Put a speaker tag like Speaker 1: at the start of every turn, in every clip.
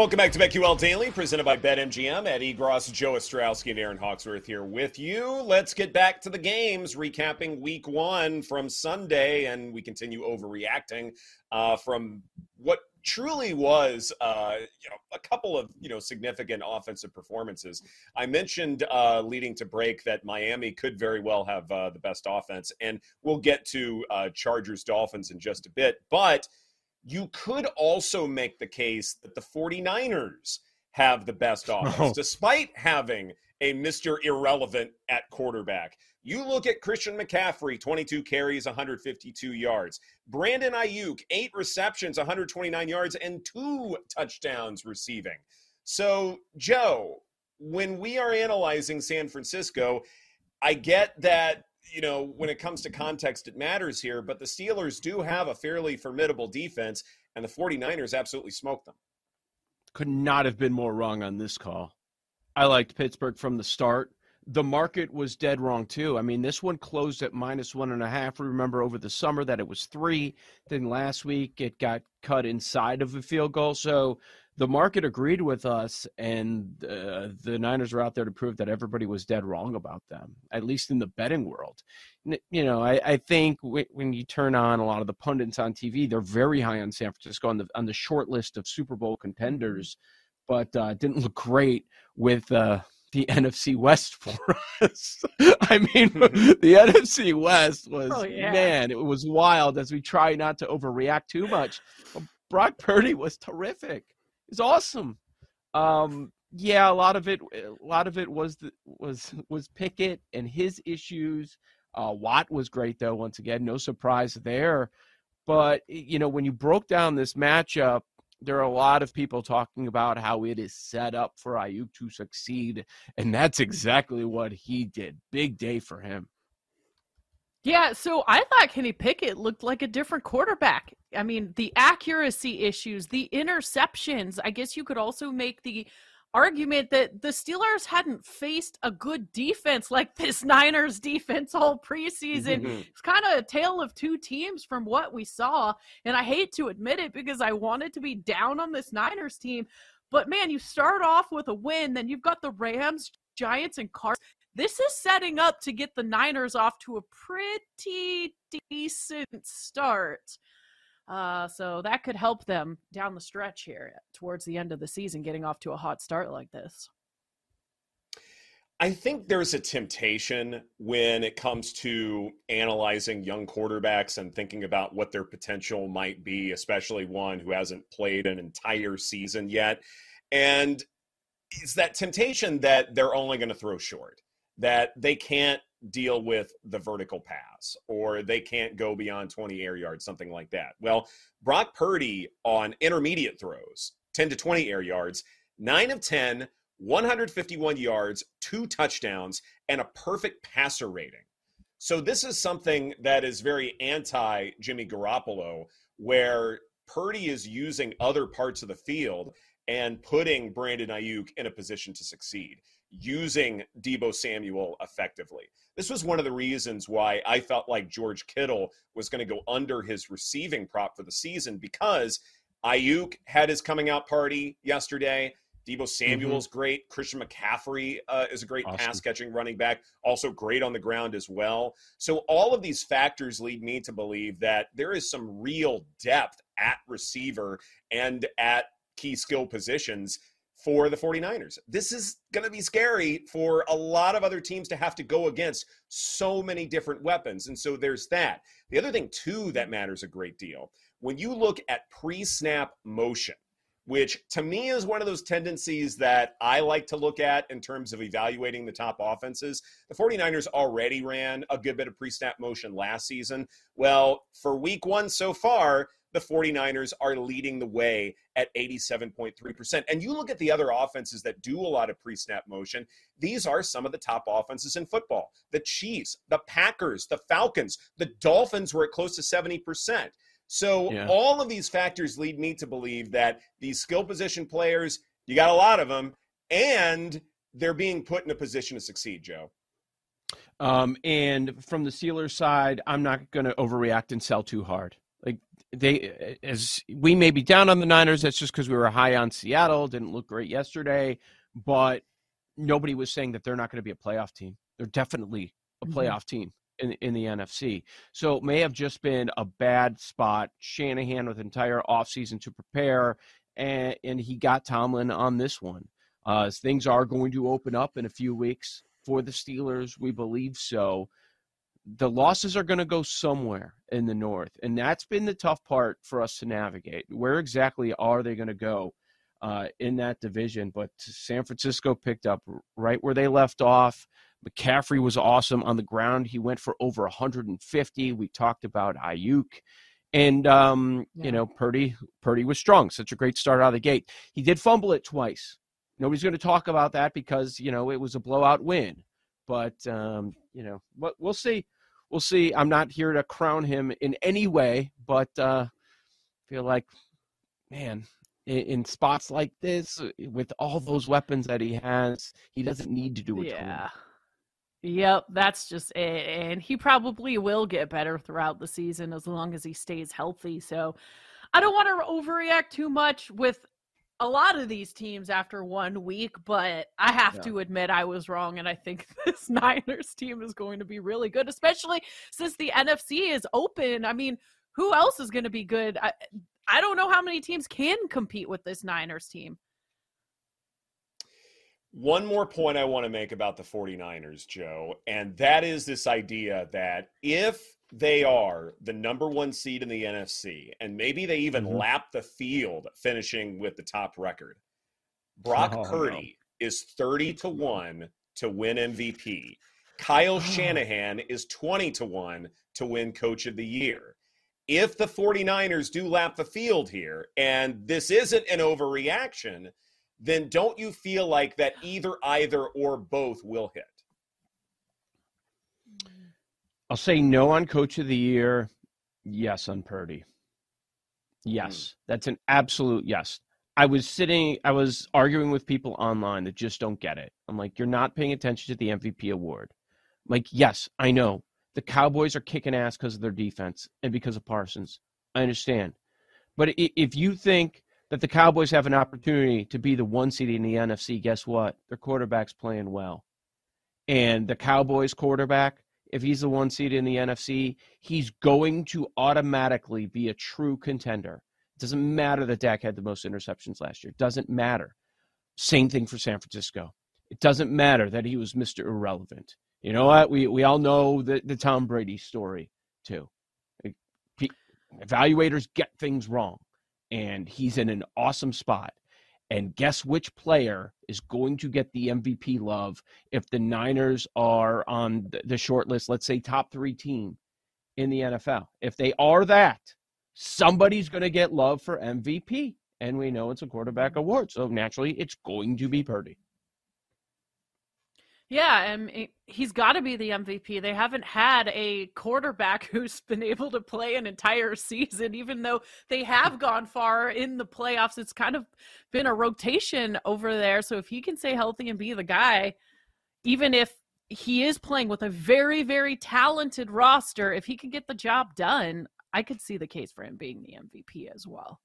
Speaker 1: Welcome back to BetQL Daily, presented by BetMGM. Ed Egros, Joe Ostrowski, and Erin Hawksworth here with you. Let's get back to the games, recapping week one from Sunday, and we continue overreacting uh, from what truly was uh, you know a couple of you know significant offensive performances. I mentioned uh, leading to break that Miami could very well have uh, the best offense, and we'll get to uh, Chargers Dolphins in just a bit, but you could also make the case that the 49ers have the best offense, despite having a Mr. Irrelevant at quarterback. You look at Christian McCaffrey, 22 carries, 152 yards. Brandon Aiyuk, eight receptions, 129 yards, and two touchdowns receiving. So, Joe, when we are analyzing San Francisco, I get that you know, when it comes to context, it matters here, but the Steelers do have a fairly formidable defense, and the 49ers absolutely smoked them.
Speaker 2: Could not have been more wrong on this call. I liked Pittsburgh from the start. The market was dead wrong too. I mean, this one closed at minus one and a half. We remember over the summer that it was three. Then last week it got cut inside of a field goal. So the market agreed with us, and uh, the Niners are out there to prove that everybody was dead wrong about them, at least in the betting world. You know, I, I think w- when you turn on a lot of the pundits on TV, they're very high on San Francisco on the on the short list of Super Bowl contenders, but uh, didn't look great with uh, the NFC West for us. I mean, the NFC West was
Speaker 3: Oh, yeah.
Speaker 2: man, it was wild as we try not to overreact too much. Brock Purdy was terrific. Was awesome. Um, yeah, a lot of it, a lot of it was the, was was Pickett and his issues. Uh, Watt was great though. Once again, no surprise there. But you know, when you broke down this matchup, there are a lot of people talking about how it is set up for Aiyuk to succeed, and that's exactly what he did. Big day for him.
Speaker 3: Yeah, so I thought Kenny Pickett looked like a different quarterback. I mean, the accuracy issues, the interceptions. I guess you could also make the argument that the Steelers hadn't faced a good defense like this Niners defense all preseason. Mm-hmm. it's kind of a tale of two teams from what we saw. And I hate to admit it because I wanted to be down on this Niners team. But man, you start off with a win, then you've got the Rams, Giants, and Cardinals. This is setting up to get the Niners off to a pretty decent start. Uh, so that could help them down the stretch here towards the end of the season, getting off to a hot start like this.
Speaker 1: I think there's a temptation when it comes to analyzing young quarterbacks and thinking about what their potential might be, especially one who hasn't played an entire season yet. And it's that temptation that they're only going to throw short, that they can't deal with the vertical pass or they can't go beyond 20 air yards, something like that. Well, Brock Purdy on intermediate throws, 10 to 20 air yards, 9 of 10 151 yards, two touchdowns, and a perfect passer rating. So this is something that is very anti Jimmy Garoppolo, where Purdy is using other parts of the field and putting Brandon Aiyuk in a position to succeed, using Deebo Samuel effectively. This was one of the reasons why I felt like George Kittle was going to go under his receiving prop for the season because Aiyuk had his coming out party yesterday. Deebo Samuel's mm-hmm. great. Christian McCaffrey uh, is a great awesome. pass catching running back, also great on the ground as well. So, all of these factors lead me to believe that there is some real depth at receiver and at key skill positions for the 49ers. This is going to be scary for a lot of other teams to have to go against so many different weapons. And so, there's that. The other thing, too, that matters a great deal when you look at pre snap motion which to me is one of those tendencies that I like to look at in terms of evaluating the top offenses. The 49ers already ran a good bit of pre snap motion last season. Well, for week one so far, the 49ers are leading the way at 87.3%. And you look at the other offenses that do a lot of pre snap motion, these are some of the top offenses in football. The Chiefs, the Packers, the Falcons, the Dolphins were at close to 70%. So yeah. all of these factors lead me to believe that these skill position players, you got a lot of them, and they're being put in a position to succeed, Joe.
Speaker 2: Um, and from the Steelers side, I'm not going to overreact and sell too hard. Like they, as we may be down on the Niners, that's just because we were high on Seattle. Didn't look great yesterday, but nobody was saying that they're not going to be a playoff team. They're definitely a mm-hmm. playoff mm-hmm. team in, in the NFC. So it may have just been a bad spot. Shanahan with entire offseason to prepare, and, and he got Tomlin on this one. Uh, things are going to open up in a few weeks for the Steelers. We believe so. The losses are going to go somewhere in the North, and that's been the tough part for us to navigate. Where exactly are they going to go uh, in that division? But San Francisco picked up right where they left off. McCaffrey was awesome on the ground. He went for over 150. We talked about Aiyuk. And um, yeah. you know, Purdy Purdy was strong. Such a great start out of the gate. He did fumble it twice. Nobody's going to talk about that because you know it was a blowout win. But um, you know, we'll see. We'll see. I'm not here to crown him in any way, but uh, feel like, man, in, in spots like this, with all those weapons that he has, he doesn't need to do it.
Speaker 3: Yeah. Yep, that's just it. And he probably will get better throughout the season as long as he stays healthy. So I don't want to overreact too much with a lot of these teams after one week, but I have yeah. to admit I was wrong. And I think this Niners team is going to be really good, especially since the NFC is open. I mean, who else is going to be good? I, I don't know how many teams can compete with this Niners team.
Speaker 1: One more point I want to make about the 49ers, Joe, and that is this idea that if they are the number one seed in the NFC, and maybe they even mm-hmm. lap the field finishing with the top record, Brock oh, Purdy no. is 30 to 1 to win MVP. Kyle Shanahan is 20 to 1 to win coach of the year. If the 49ers do lap the field here, and this isn't an overreaction, then don't you feel like that either, either, or both will hit?
Speaker 2: I'll say no on Coach of the Year, yes on Purdy. Yes, mm. that's an absolute yes. I was sitting, I was arguing with people online that just don't get it. I'm like, you're not paying attention to the MVP award. I'm like, yes, I know. The Cowboys are kicking ass because of their defense and because of Parsons. I understand. But if you think that the Cowboys have an opportunity to be the one seed in the NFC, guess what? Their quarterback's playing well. And the Cowboys quarterback, if he's the one seed in the NFC, he's going to automatically be a true contender. It doesn't matter that Dak had the most interceptions last year. It doesn't matter. Same thing for San Francisco. It doesn't matter that he was Mr. Irrelevant. You know what? We we all know the, the Tom Brady story too. Evaluators get things wrong, and he's in an awesome spot. And guess which player is going to get the MVP love if the Niners are on the short list, let's say top three team in the NFL? If they are that, somebody's going to get love for MVP. And we know it's a quarterback mm-hmm. award. So naturally, it's going to be Purdy.
Speaker 3: Yeah, and he's got to be the MVP. They haven't had a quarterback who's been able to play an entire season, even though they have gone far in the playoffs. It's kind of been a rotation over there. So if he can stay healthy and be the guy, even if he is playing with a very, very talented roster, if he can get the job done, I could see the case for him being the MVP as well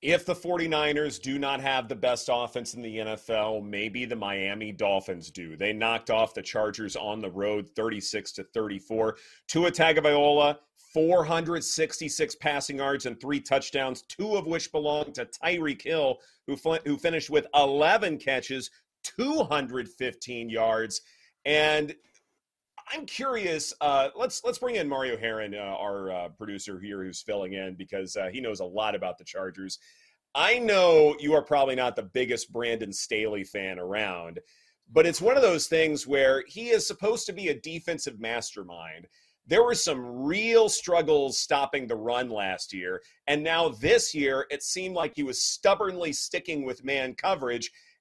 Speaker 1: if the 49ers do not have the best offense in the NFL, maybe the Miami Dolphins do. They knocked off the Chargers on the road 36 to 34. Tua Tagovailoa 466 passing yards and three touchdowns, two of which belong to Tyreek Hill, who, who finished with 11 catches, 215 yards. And I'm curious. Uh, let's let's bring in Mario Heron, uh, our uh, producer here, who's filling in because uh, he knows a lot about the Chargers. I know you are probably not the biggest Brandon Staley fan around, but it's one of those things where he is supposed to be a defensive mastermind. There were some real struggles stopping the run last year, and now this year it seemed like he was stubbornly sticking with man coverage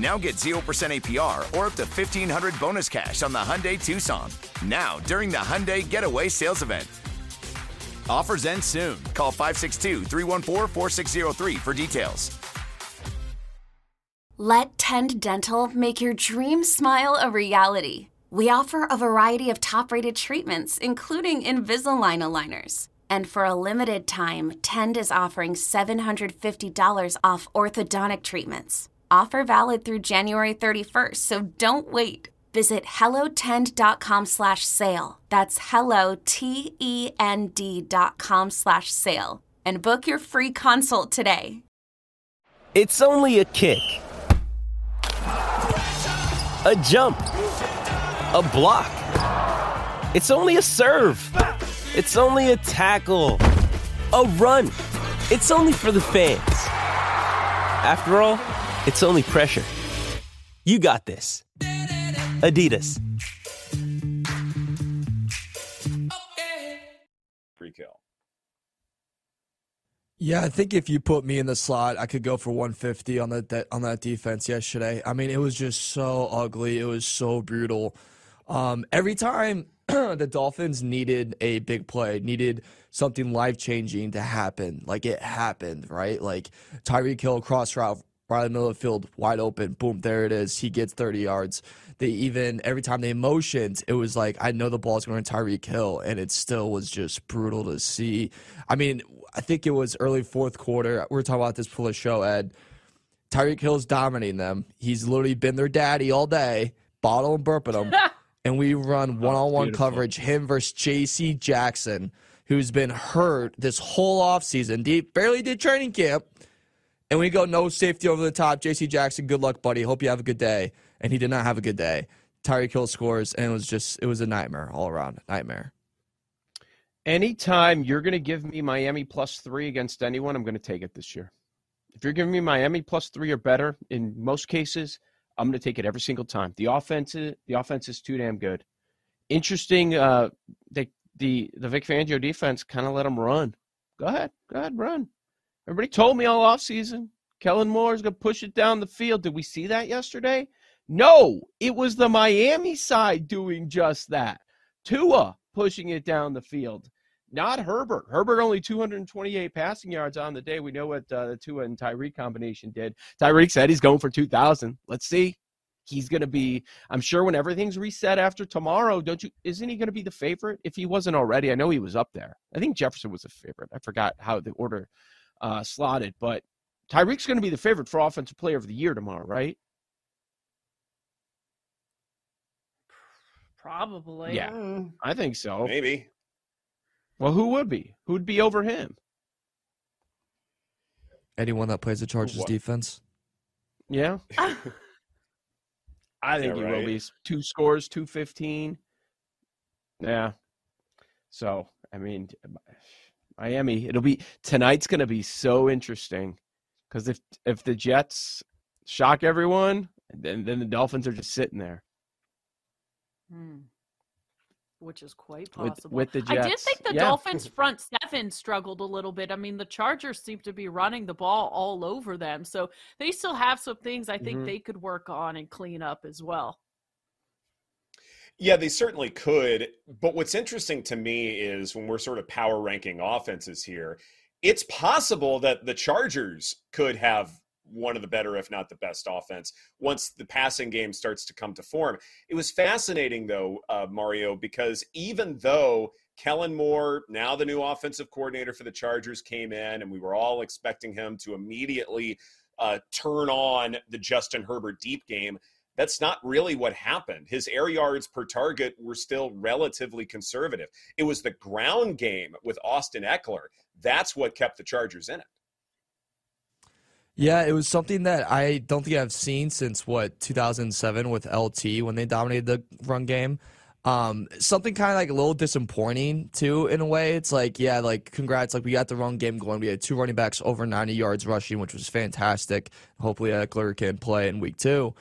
Speaker 4: Now get 0% APR or up to 1500 bonus cash on the Hyundai Tucson. Now, during the Hyundai Getaway Sales Event. Offers end soon. Call 562 314 4603 for details.
Speaker 5: Let Tend Dental make your dream smile a reality. We offer a variety of top rated treatments, including Invisalign aligners. And for a limited time, Tend is offering $750 off orthodontic treatments. Offer valid through January 31st, so don't wait. Visit hellotend.com slash sale. That's hello, T-E-N-D dot com slash sale. And book your free consult today.
Speaker 6: It's only a kick. A jump. A block. It's only a serve. It's only a tackle. A run. It's only for the fans. After all, it's only pressure. You got this. Adidas.
Speaker 1: Free kill.
Speaker 7: Yeah, I think if you put me in the slot, I could go for 150 on that on that defense yesterday. I mean, it was just so ugly. It was so brutal. Um, every time the Dolphins needed a big play, needed something life changing to happen, like it happened, right? Like Tyreek Hill cross route right in the middle of the field, wide open. Boom, there it is. He gets 30 yards. They even, every time they motioned, it was like, I know the ball's going to Tyreek Hill, and it still was just brutal to see. I mean, I think it was early fourth quarter. We were talking about this before the show, Ed. Tyreek Hill's dominating them. He's literally been their daddy all day, bottle and burping them. and we run one on one coverage, him versus JC Jackson, who's been hurt this whole offseason. He barely did training camp and we go no safety over the top. J.C. Jackson, good luck, buddy. Hope you have a good day. And he did not have a good day. Tyreek Hill scores, and it was just it was a nightmare all around. Nightmare.
Speaker 2: Anytime you're going to give me Miami plus three against anyone, I'm going to take it this year. If you're giving me Miami plus three or better, in most cases, I'm going to take it every single time. The offense, is, the offense is too damn good. Interesting. Uh, they, the the Vic Fangio defense kind of let them run. Go ahead, go ahead, run. Everybody told me all off season. Kellen Moore is going to push it down the field. Did we see that yesterday? No, it was the Miami side doing just that. Tua pushing it down the field, not Herbert. Herbert only 228 passing yards on the day. We know what uh, the Tua and Tyreek combination did. Tyreek said he's going for 2,000. Let's see. He's going to be, I'm sure, when everything's reset after tomorrow, don't you? Isn't he going to be the favorite? If he wasn't already, I know he was up there. I think Jefferson was a favorite. I forgot how the order uh, slotted, but Tyreek's going to be the favorite for Offensive Player of the Year tomorrow, right?
Speaker 3: Probably.
Speaker 2: Yeah, I think so.
Speaker 1: Maybe.
Speaker 2: Well, who would be? Who would be over him?
Speaker 7: Anyone that plays the Chargers
Speaker 1: What?
Speaker 7: defense.
Speaker 2: Yeah. I think
Speaker 1: Yeah,
Speaker 2: he will be. Two scores, 215. Yeah. So, I mean, Miami, it'll be tonight's going to be so interesting because if if the Jets shock everyone, then then the Dolphins are just sitting there.
Speaker 3: Hmm. Which is quite
Speaker 2: With-
Speaker 3: possible.
Speaker 2: with the Jets.
Speaker 3: I did think the
Speaker 2: Yeah.
Speaker 3: Dolphins front seven struggled a little bit. I mean, the Chargers seem to be running the ball all over them. So they still have some things I think
Speaker 1: Mhm.
Speaker 3: they could work on and clean up as well.
Speaker 1: Yeah, they certainly could. But what's interesting to me is when we're sort of power ranking offenses here, it's possible that the Chargers could have one of the better, if not the best offense once the passing game starts to come to form. It was fascinating, though, uh, Mario, because even though Kellen Moore, now the new offensive coordinator for the Chargers, came in and we were all expecting him to immediately uh, turn on the Justin Herbert deep game, that's not really what happened. His air yards per target were still relatively conservative. It was the ground game with Austin Ekeler. That's what kept the Chargers in it.
Speaker 7: Yeah, it was something that I don't think I've seen since what 2007 with LT when they dominated the run game. Um, something kind of like a little disappointing too in a way. It's like, yeah, like congrats, like we got the run game going. We had two running backs over 90 yards rushing, which was fantastic. Hopefully, Eckler can play in week two.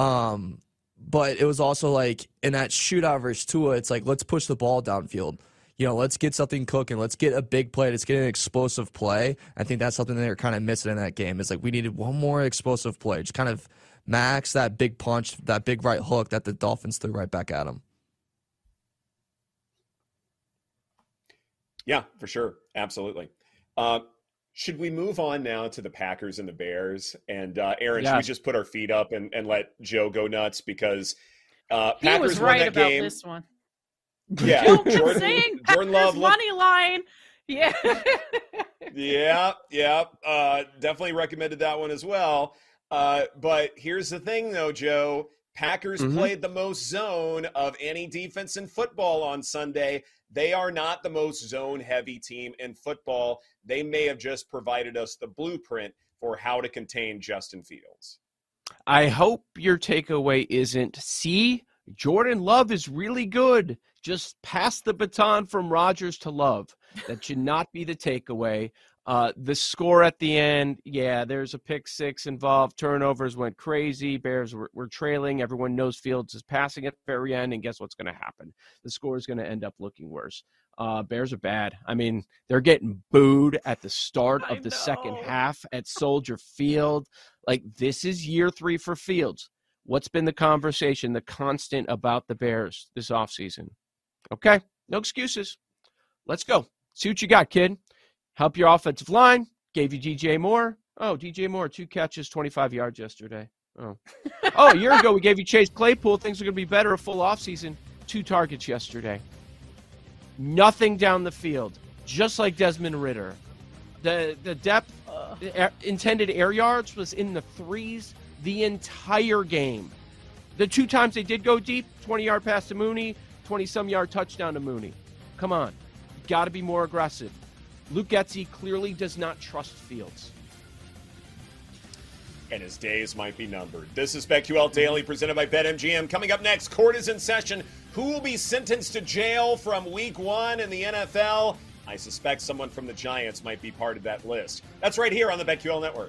Speaker 7: Um, but it was also like in that shootout versus Tua, it's like let's push the ball downfield. You know, let's get something cooking. Let's get a big play. Let's get an explosive play. I think that's something they're kind of missing in that game. Is like we needed one more explosive play, just kind of max that big punch, that big right hook that the Dolphins threw right back at them.
Speaker 1: Yeah, for sure. Absolutely. Uh, should we move on now to the Packers and the Bears? And uh, Erin, should we just put our feet up and, and let Joe go nuts? Because uh,
Speaker 3: He
Speaker 1: Packers
Speaker 3: was
Speaker 1: won
Speaker 3: right
Speaker 1: that
Speaker 3: about
Speaker 1: game.
Speaker 3: this one.
Speaker 1: Yeah,
Speaker 3: Joe kept
Speaker 1: Jordan,
Speaker 3: saying
Speaker 1: Jordan
Speaker 3: Packers
Speaker 1: Love looked
Speaker 3: money line. Yeah.
Speaker 1: yeah, yeah. Uh, definitely recommended that one as well. Uh, but here's the thing, though, Joe. Packers
Speaker 2: Mhm.
Speaker 1: played the most zone of any defense in football on Sunday. They are not the most zone heavy team in football. They may have just provided us the blueprint for how to contain Justin Fields.
Speaker 2: I hope your takeaway isn't see, Jordan Love is really good. Just pass the baton from Rodgers to Love. That should not be the takeaway. Uh, the score at the end, yeah, there's a pick six involved. Turnovers went crazy. Bears were, were trailing. Everyone knows Fields is passing at the very end, and guess what's going to happen? The score is going to end up looking worse. Uh, Bears are bad. I mean, they're getting booed at the start of the second half at Soldier Field. Like, this is year three for Fields. What's been the conversation, the constant about the Bears this offseason? Okay, no excuses. Let's go. See what you got, kid. Help your offensive line. Gave you DJ Moore. Oh, DJ Moore, two catches, 25 yards yesterday. Oh. oh, a year ago we gave you Chase Claypool. Things are going to be better a full offseason. Two targets yesterday. Nothing down the field, just like Desmond Ridder. The the depth the air- intended air yards was in the threes the entire game. The two times they did go deep, 20 yard pass to Mooney, 20 some yard touchdown to Mooney. Come on. Got to be more aggressive. Luke Getsy clearly does not trust Fields.
Speaker 1: and his days might be numbered. This is BetQL Daily presented by BetMGM. Coming up next, court is in session. Who will be sentenced to jail from week one in the NFL? I suspect someone from the Giants might be part of that list. That's right here on the BetQL Network.